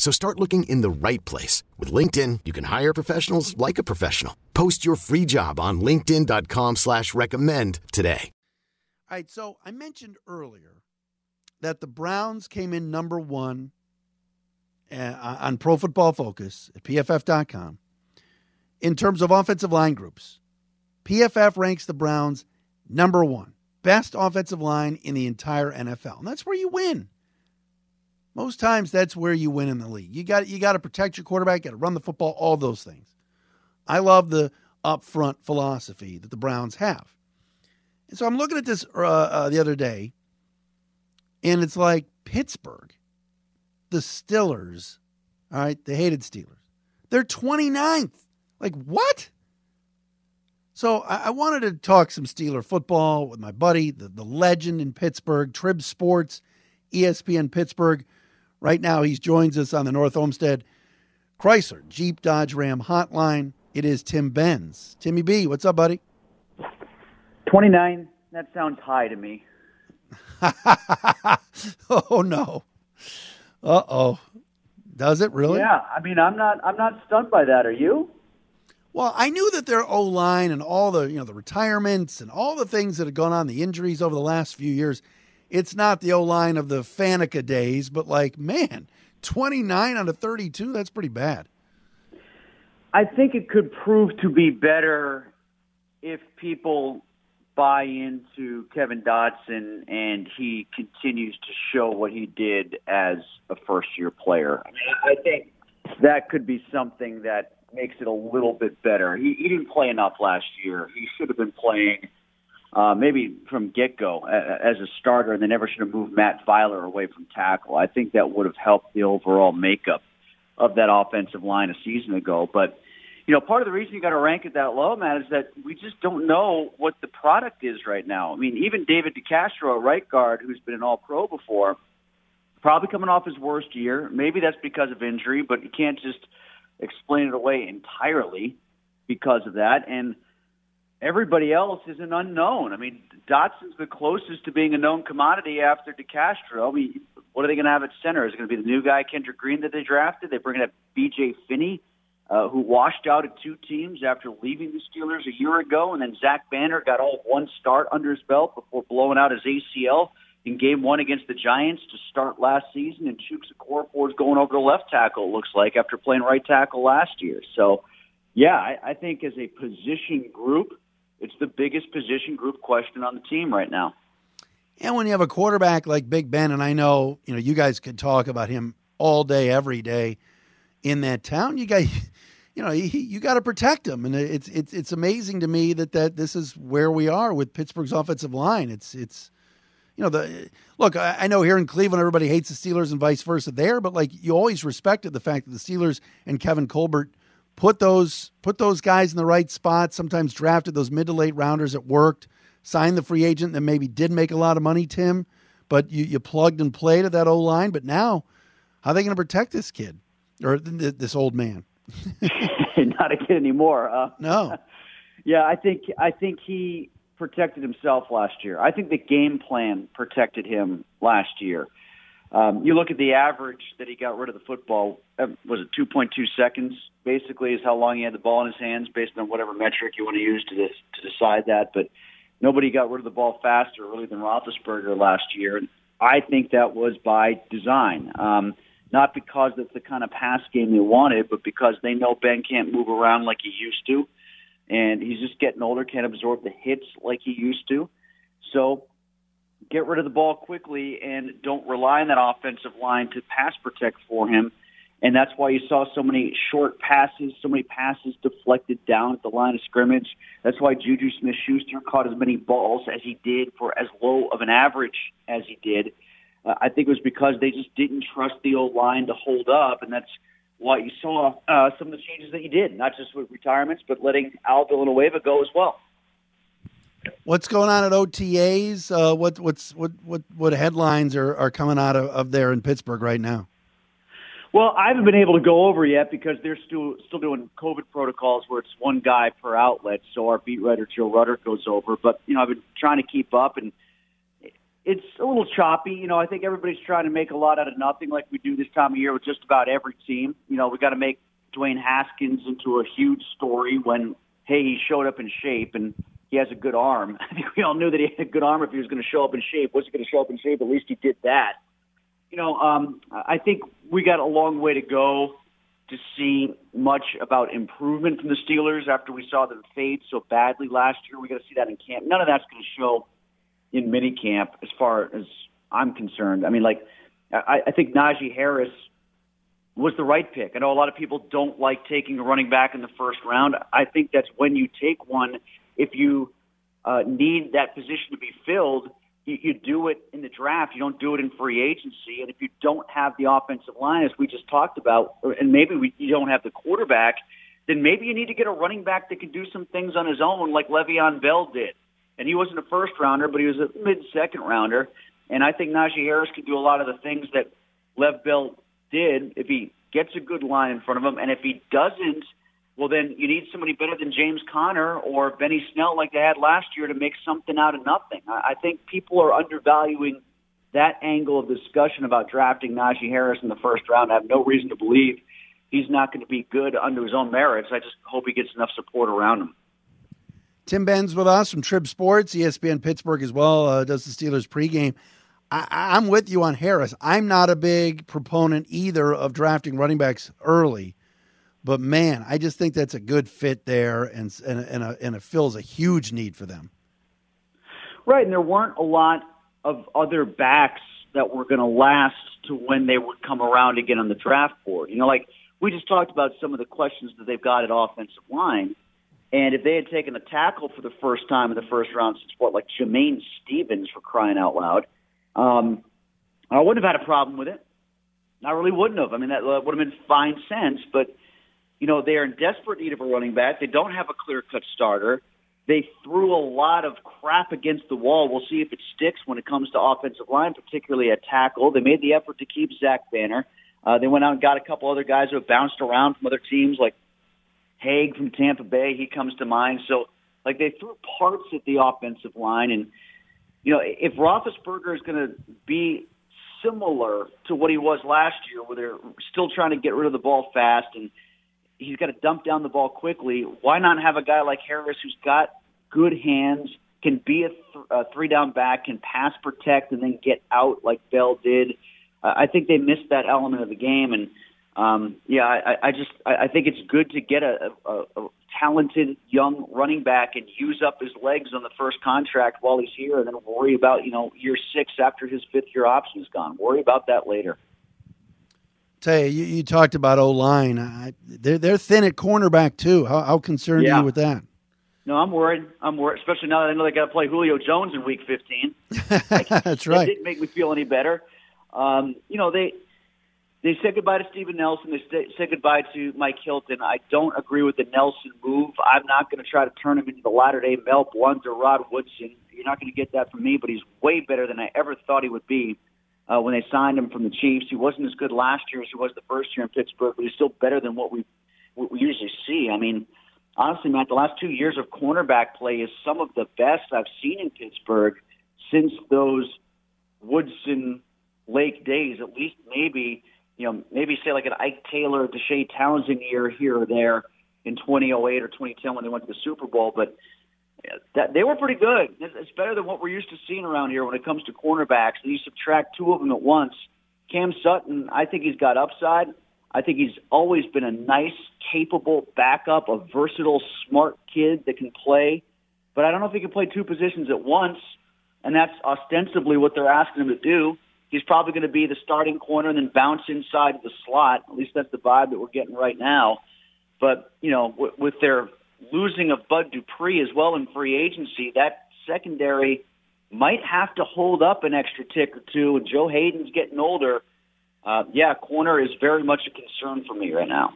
So start looking in the right place. With LinkedIn, you can hire professionals like a professional. Post your free job on linkedin.com slash recommend today. All right, so I mentioned earlier that the Browns came in number one uh, on Pro Football Focus at PFF.com in terms of offensive line groups. PFF ranks the Browns number one, best offensive line in the entire NFL. And that's where you win. Most times that's where you win in the league. You got you got to protect your quarterback, got to run the football, all those things. I love the upfront philosophy that the Browns have. And so I'm looking at this uh, uh, the other day, and it's like Pittsburgh, the Steelers, all right, the hated Steelers. They're 29th. Like, what? So I, I wanted to talk some Steeler football with my buddy, the, the legend in Pittsburgh, Trib Sports, ESPN Pittsburgh. Right now, he joins us on the North Olmsted Chrysler Jeep Dodge Ram hotline. It is Tim Benz. Timmy B, what's up, buddy? 29. That sounds high to me. oh no. Uh oh. Does it really? Yeah, I mean, I'm not. I'm not stunned by that. Are you? Well, I knew that their O line and all the you know the retirements and all the things that had gone on, the injuries over the last few years. It's not the O line of the Faneca days, but like, man, 29 out of 32, that's pretty bad. I think it could prove to be better if people buy into Kevin Dotson and he continues to show what he did as a first year player. I mean, I think that could be something that makes it a little bit better. He, he didn't play enough last year. He should have been playing uh, maybe from get go as a starter, and they never should have moved Matt Feiler away from tackle. I think that would have helped the overall makeup of that offensive line a season ago. But you know, part of the reason you got to rank it that low, Matt, is that we just don't know what the product is right now. I mean, even David DeCastro, right guard, who's been an All Pro before, probably coming off his worst year. Maybe that's because of injury, but you can't just explain it away entirely because of that. And everybody else is an unknown. I mean, Dotson's the closest to being a known commodity after DeCastro. I mean, what are they going to have at center? Is it going to be the new guy, Kendrick Green, that they drafted? They're bringing up B.J. Finney, uh, who washed out at two teams after leaving the Steelers a year ago, and then Zach Banner got all one start under his belt before blowing out his ACL in Game One against the Giants to start last season. And Chuks Okorafor is going over the left tackle. It looks like after playing right tackle last year. So, yeah, I, I think as a position group it's the biggest position group question on the team right now. And when you have a quarterback like Big Ben, and I know you know you guys could talk about him all day, every day in that town, you got you know he, you got to protect him, and it's it's it's amazing to me that that this is where we are with Pittsburgh's offensive line. It's it's you know the look. I know here in Cleveland, everybody hates the Steelers and vice versa there, but like you always respected the fact that the Steelers and Kevin Colbert put those put those guys in the right spot. Sometimes drafted those mid to late rounders that worked. Signed the free agent that maybe did make a lot of money, Tim, but you, you plugged and played at that O line. But now, how are they going to protect this kid or th- this old man? Not a kid anymore. Uh, no. yeah, I think I think he protected himself last year. I think the game plan protected him last year. Um, you look at the average that he got rid of the football. Uh, was it 2.2 seconds? Basically, is how long he had the ball in his hands, based on whatever metric you want to use to this, to decide that. But nobody got rid of the ball faster, really, than Roethlisberger last year. And I think that was by design. Um, not because it's the kind of pass game they wanted, but because they know Ben can't move around like he used to, and he's just getting older, can't absorb the hits like he used to. So get rid of the ball quickly and don't rely on that offensive line to pass protect for him. And that's why you saw so many short passes, so many passes deflected down at the line of scrimmage. That's why Juju Smith Schuster caught as many balls as he did for as low of an average as he did. Uh, I think it was because they just didn't trust the old line to hold up, and that's why you saw uh, some of the changes that he did, not just with retirements, but letting Al Villanueva go as well. What's going on at OTAs? Uh, what what's what what what headlines are, are coming out of, of there in Pittsburgh right now? Well, I haven't been able to go over yet because they're still still doing COVID protocols where it's one guy per outlet. So our beat writer Joe Rutter goes over. But you know, I've been trying to keep up, and it's a little choppy. You know, I think everybody's trying to make a lot out of nothing, like we do this time of year with just about every team. You know, we got to make Dwayne Haskins into a huge story when hey he showed up in shape and he has a good arm. I think we all knew that he had a good arm if he was going to show up in shape. Was he going to show up in shape? At least he did that. You know, um, I think we got a long way to go to see much about improvement from the Steelers after we saw them fade so badly last year. We got to see that in camp. None of that's going to show in minicamp, as far as I'm concerned. I mean, like, I, I think Najee Harris was the right pick. I know a lot of people don't like taking a running back in the first round. I think that's when you take one if you uh, need that position to be filled, you, you do it in the draft. You don't do it in free agency. And if you don't have the offensive line, as we just talked about, and maybe we, you don't have the quarterback, then maybe you need to get a running back that can do some things on his own, like Le'Veon Bell did. And he wasn't a first rounder, but he was a mid second rounder. And I think Najee Harris could do a lot of the things that Lev Bell did if he gets a good line in front of him. And if he doesn't, well, then you need somebody better than James Conner or Benny Snell like they had last year to make something out of nothing. I think people are undervaluing that angle of discussion about drafting Najee Harris in the first round. I have no reason to believe he's not going to be good under his own merits. I just hope he gets enough support around him. Tim Benz with us from Trib Sports, ESPN Pittsburgh as well, uh, does the Steelers pregame. I, I'm with you on Harris. I'm not a big proponent either of drafting running backs early. But man, I just think that's a good fit there, and and and, a, and it fills a huge need for them. Right, and there weren't a lot of other backs that were going to last to when they would come around again on the draft board. You know, like we just talked about some of the questions that they've got at offensive line. And if they had taken a tackle for the first time in the first round since what, like Jamain Stephens for crying out loud, um, I wouldn't have had a problem with it. I really wouldn't have. I mean, that would have been fine sense, but you know, they are in desperate need of a running back. They don't have a clear cut starter. They threw a lot of crap against the wall. We'll see if it sticks when it comes to offensive line, particularly at tackle. They made the effort to keep Zach Banner. Uh, they went out and got a couple other guys who have bounced around from other teams, like Haeg from Tampa Bay. He comes to mind. So, like, they threw parts at the offensive line. And, you know, if Roethlisberger is going to be similar to what he was last year, where they're still trying to get rid of the ball fast and – he's got to dump down the ball quickly. Why not have a guy like Harris who's got good hands, can be a, th- a three down back, can pass protect, and then get out like Bell did? Uh, I think they missed that element of the game, and um, yeah, I, I just I, I think it's good to get a, a, a talented young running back and use up his legs on the first contract while he's here, and then worry about you know year six after his fifth year option is gone. Worry about that later. Tay, you, you talked about O line. They're they're thin at cornerback too. How, how concerned yeah. are you with that? No, I'm worried. I'm worried, especially now that I know they got to play Julio Jones in Week 15. That's right. It didn't make me feel any better. Um, you know they they said goodbye to Steven Nelson. They said goodbye to Mike Hilton. I don't agree with the Nelson move. I'm not going to try to turn him into the latter day Mel Blount or Rod Woodson. You're not going to get that from me, but he's way better than I ever thought he would be uh, when they signed him from the Chiefs. He wasn't as good last year as he was the first year in Pittsburgh, but he's still better than what we what we usually see. I mean, honestly, Matt, the last two years of cornerback play is some of the best I've seen in Pittsburgh since those Woodson Lake days. At least maybe you know maybe say like an Ike Taylor, Deshea Townsend year here or there in 2008 or 2010 when they went to the Super Bowl, but that they were pretty good. It's better than what we're used to seeing around here when it comes to cornerbacks. And you subtract two of them at once, Cam Sutton, I think he's got upside. I think he's always been a nice, capable backup, a versatile, smart kid that can play. But I don't know if he can play two positions at once, and that's ostensibly what they're asking him to do. He's probably going to be the starting corner and then bounce inside the slot. At least that's the vibe that we're getting right now. But you know, with, with their losing of Bud Dupree as well in free agency, that secondary might have to hold up an extra tick or two. And Joe Haden's getting older. Uh, yeah, corner is very much a concern for me right now.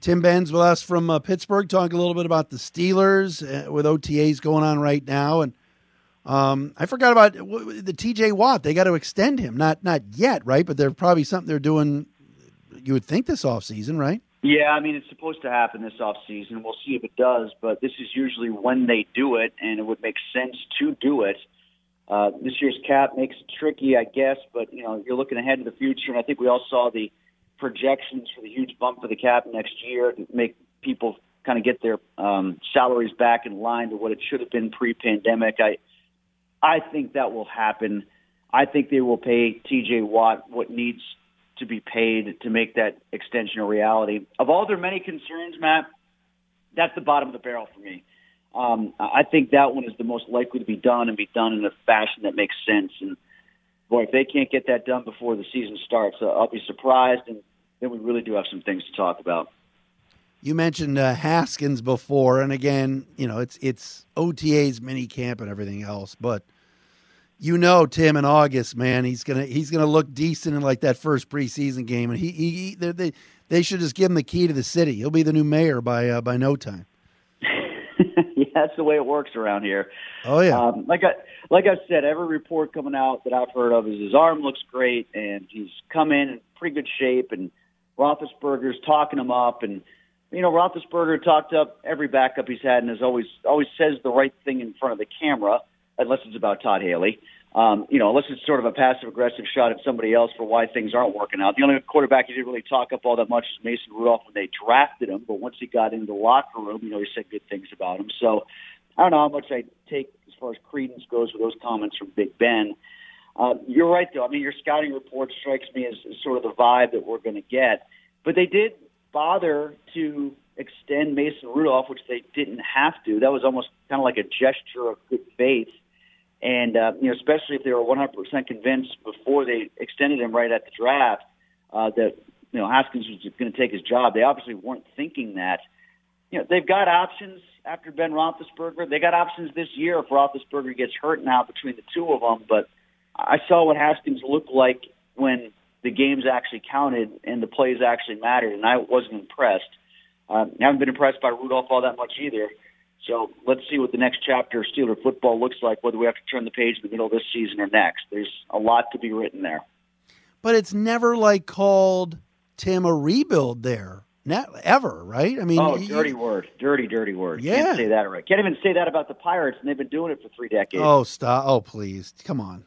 Tim Benz with us from uh, Pittsburgh, talk a little bit about the Steelers uh, with OTAs going on right now, and um, I forgot about the T.J. Watt. They got to extend him, not not yet, right? But there's probably something they're doing. You would think this off season, right? Yeah, I mean it's supposed to happen this off season. We'll see if it does, but this is usually when they do it, and it would make sense to do it. Uh, this year's cap makes it tricky, I guess, but you know you're looking ahead to the future, and I think we all saw the projections for the huge bump for the cap next year to make people kind of get their um, salaries back in line to what it should have been pre-pandemic. I I think that will happen. I think they will pay T.J. Watt what needs to be paid to make that extension a reality. Of all their many concerns, Matt, that's the bottom of the barrel for me. Um, I think that one is the most likely to be done and be done in a fashion that makes sense. And boy, if they can't get that done before the season starts, uh, I'll be surprised. And then we really do have some things to talk about. You mentioned uh, Haskins before, and again, you know, it's it's OTA's mini camp and everything else, but you know Tim in August, man, he's gonna he's gonna look decent in like that first preseason game, and he, he, they, they they should just give him the key to the city. He'll be the new mayor by uh, by no time. yeah, that's the way it works around here. Oh yeah, um, like I like I said, every report coming out that I've heard of is his arm looks great, and he's come in in pretty good shape, and Roethlisberger's talking him up, and you know Roethlisberger talked up every backup he's had, and has always always says the right thing in front of the camera unless it's about Todd Haley. Um, you know, unless it's sort of a passive aggressive shot at somebody else for why things aren't working out. The only quarterback he didn't really talk up all that much is Mason Rudolph when they drafted him, but once he got into the locker room, you know, he said good things about him. So I don't know how much I take as far as credence goes with those comments from Big Ben. Uh, you're right, though. I mean, your scouting report strikes me as, as sort of the vibe that we're going to get. But they did bother to extend Mason Rudolph, which they didn't have to. That was almost kind of like a gesture of good faith and uh, you know, especially if they were 100% convinced before they extended him right at the draft uh, that you know Haskins was going to take his job, they obviously weren't thinking that. You know, they've got options after Ben Roethlisberger. They got options this year if Roethlisberger gets hurt now between the two of them. But I saw what Haskins looked like when the games actually counted and the plays actually mattered, and I wasn't impressed. Uh, I haven't been impressed by Rudolph all that much either. So let's see what the next chapter of Steeler football looks like, whether we have to turn the page in the middle of this season or next. There's a lot to be written there. But it's never like called Tim a rebuild there. Not ever, right? I mean, oh, dirty you, word, dirty, dirty word. Yeah, can't say that right. Can't even say that about the Pirates, and they've been doing it for three decades. Oh, stop! Oh, please, come on.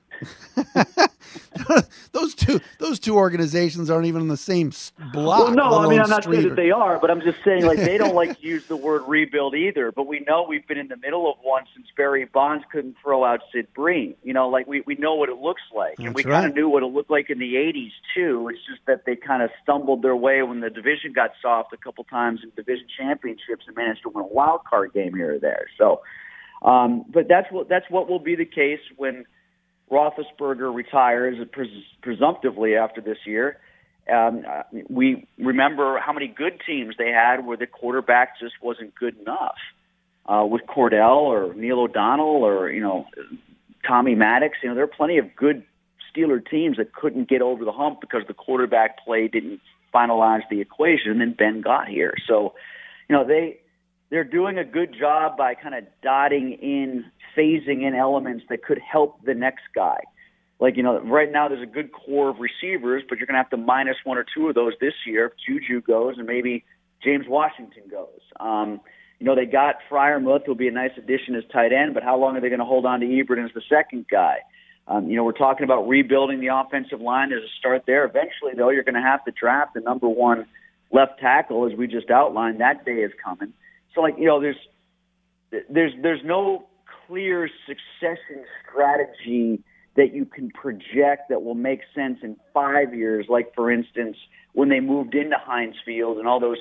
those two those two organizations aren't even in the same block. Well, no, I mean I'm not saying that they are, but I'm just saying like they don't like to use the word rebuild either. But we know we've been in the middle of one since Barry Bonds couldn't throw out Sid Bream. You know, like we we know what it looks like, That's and we right. kind of knew what it looked like in the '80s too. It's just that they kind of stumbled their way when the division got soft a couple times in division championships and managed to win a wild card game here or there. So, um, but that's what that's what will be the case when Roethlisberger retires pres- presumptively after this year. Um, we remember how many good teams they had where the quarterback just wasn't good enough. Uh, with Kordell or Neil O'Donnell or you know Tommy Maddox, you know there are plenty of good Steeler teams that couldn't get over the hump because the quarterback play didn't finalize the equation. And then Ben got here, so you know they they're doing a good job by kind of dotting in phasing in elements that could help the next guy. Like, you know, right now there's a good core of receivers, but you're going to have to minus one or two of those this year if Juju goes and maybe James Washington goes. Um, you know, they got Freiermuth, who'll be a nice addition as tight end, but how long are they going to hold on to Ebron as the second guy? Um, you know, we're talking about rebuilding the offensive line. There's a start there. Eventually, though, you're going to have to draft the number one left tackle, as we just outlined. That day is coming. So, like, you know, there's there's there's no clear succession strategy that you can project that will make sense in five years, like for instance, when they moved into Heinz Field and all those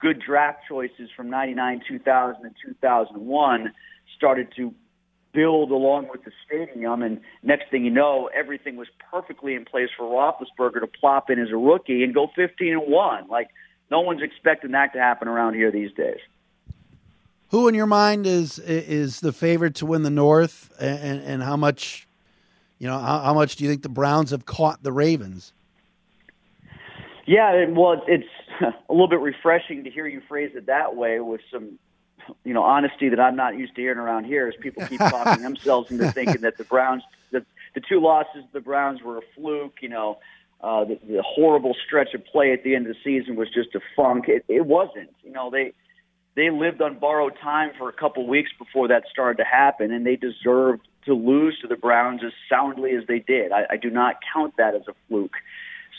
good draft choices from 99, 2000, and 2001 started to build along with the stadium. And next thing you know, everything was perfectly in place for Roethlisberger to plop in as a rookie and go 15 and 1. Like, no one's expecting that to happen around here these days. Who in your mind is is the favorite to win the North, and, and how much, you know, how, how much do you think the Browns have caught the Ravens? Yeah, well, it's a little bit refreshing to hear you phrase it that way with some you know honesty that I'm not used to hearing around here is people keep talking themselves into thinking that the Browns the the two losses the Browns were a fluke. You know, uh, the, the horrible stretch of play at the end of the season was just a funk. It, it wasn't. You know, they they lived on borrowed time for a couple weeks before that started to happen, and they deserved to lose to the Browns as soundly as they did. I, I do not count that as a fluke.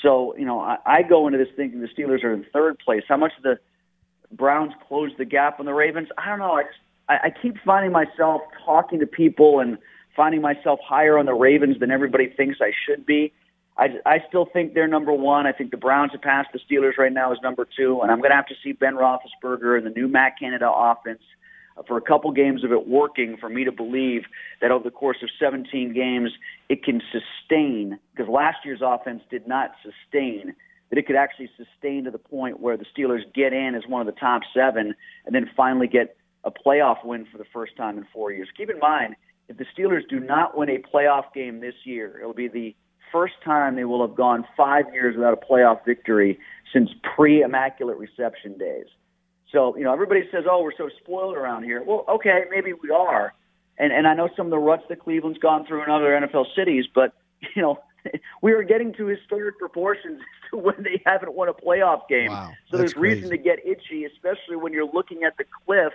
So, you know, I, I go into this thinking the Steelers are in third place. How much of the Browns closed the gap on the Ravens. I don't know. I just I, I keep finding myself talking to people and finding myself higher on the Ravens than everybody thinks I should be. I, I still think they're number one. I think the Browns have passed the Steelers right now as number two, and I'm going to have to see Ben Roethlisberger and the new Matt Canada offense uh, for a couple games of it working for me to believe that over the course of 17 games it can sustain because last year's offense did not sustain that it could actually sustain to the point where the Steelers get in as one of the top seven and then finally get a playoff win for the first time in four years. Keep in mind, if the Steelers do not win a playoff game this year, it'll be the first time they will have gone five years without a playoff victory since pre Immaculate Reception days. So, you know, everybody says, oh, we're so spoiled around here. Well, okay, maybe we are. And, and I know some of the ruts that Cleveland's gone through in other NFL cities, but, you know, we are getting to historic proportions to when they haven't won a playoff game. Wow, so there's reason to get itchy, especially when you're looking at the cliff,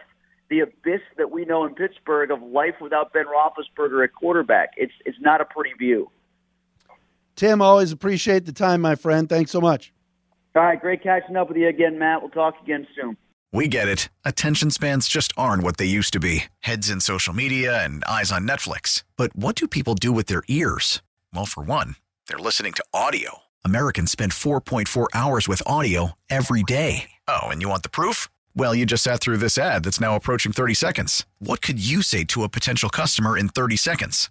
the abyss that we know in Pittsburgh of life without Ben Roethlisberger at quarterback. It's it's not a pretty view. Tim, always appreciate the time, my friend. Thanks so much. All right, great catching up with you again, Matt. We'll talk again soon. We get it. Attention spans just aren't what they used to be. Heads in social media and eyes on Netflix. But what do people do with their ears? Well, for one, they're listening to audio. Americans spend 4.4 hours with audio every day. Oh, and you want the proof? Well, you just sat through this ad that's now approaching 30 seconds. What could you say to a potential customer in 30 seconds?